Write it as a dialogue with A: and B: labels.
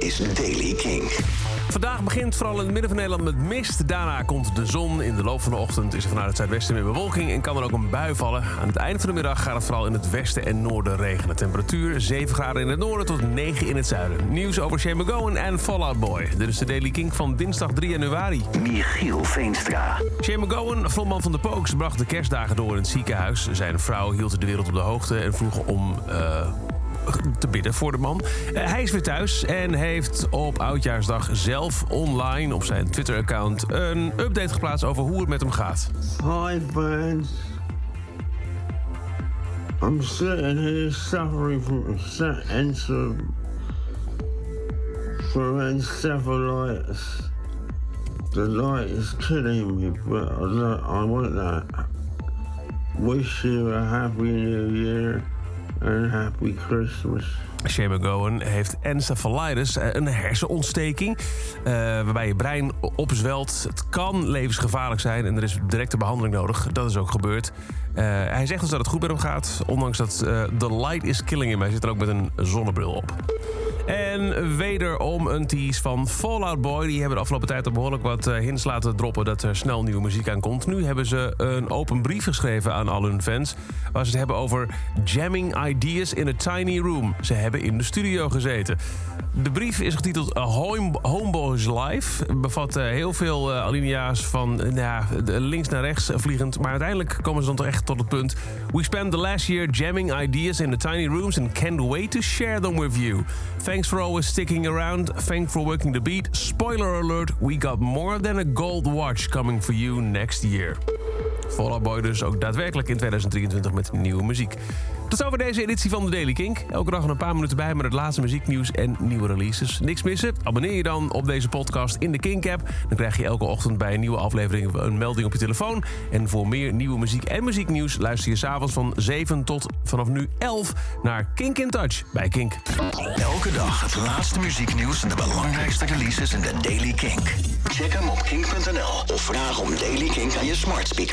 A: is Daily King.
B: Vandaag begint vooral in het midden van Nederland met mist. Daarna komt de zon. In de loop van de ochtend is er vanuit het zuidwesten meer bewolking en kan er ook een bui vallen. Aan het einde van de middag gaat het vooral in het westen en noorden regenen. Temperatuur 7 graden in het noorden tot 9 in het zuiden. Nieuws over Shane McGowan en Fallout Boy. Dit is de Daily King van dinsdag 3 januari.
A: Michiel Veenstra.
B: Shane McGowan, frontman van de Pokes, bracht de kerstdagen door in het ziekenhuis. Zijn vrouw hield de wereld op de hoogte en vroeg om... eh, te bidden voor de man. Eh, hij is weer thuis en heeft op Oudjaarsdag zelf online op zijn Twitter-account een update geplaatst over hoe het met hem gaat.
C: Hi, friends. I'm sitting here suffering from encephalitis. From encephalitis. The light is killing me, but I, I want that. Wish you a happy new year happy Christmas.
B: Shane McGowan heeft encephalitis, eh, een hersenontsteking... eh, waarbij je brein opzwelt. Het kan levensgevaarlijk zijn en er is directe behandeling nodig. Dat is ook gebeurd. Eh, hij zegt dus dat het goed met hem gaat, ondanks dat the light is killing him. Hij zit er ook met een zonnebril op. En wederom een tease van Fallout Boy. Die hebben de afgelopen tijd al behoorlijk wat eh, hints laten droppen... dat er snel nieuwe muziek aankomt. Nu hebben ze een open brief geschreven aan al hun fans... waar ze het hebben over jamming ideas in a tiny room. Ze hebben in de studio gezeten. De brief is getiteld Homeboy's Life. Bevat eh, heel veel eh, alinea's van nou ja, links naar rechts vliegend. Maar uiteindelijk komen ze dan toch echt tot het punt... We spent the last year jamming ideas in the tiny rooms... and can't wait to share them with you. For always sticking around. Thanks for working the beat. Spoiler alert, we got more than a gold watch coming for you next year. Fallout Boy dus ook daadwerkelijk in 2023 met nieuwe muziek. Tot over deze editie van de Daily Kink. Elke dag een paar minuten bij met het laatste muzieknieuws en nieuwe releases. Niks missen? Abonneer je dan op deze podcast in de Kink-app. Dan krijg je elke ochtend bij een nieuwe aflevering een melding op je telefoon. En voor meer nieuwe muziek en muzieknieuws luister je s'avonds van 7 tot vanaf nu 11 naar Kink in Touch bij Kink.
A: Elke dag het laatste muzieknieuws en de belangrijkste releases in de Daily Kink. Check hem op kink.nl of vraag om Daily Kink aan je smart speaker.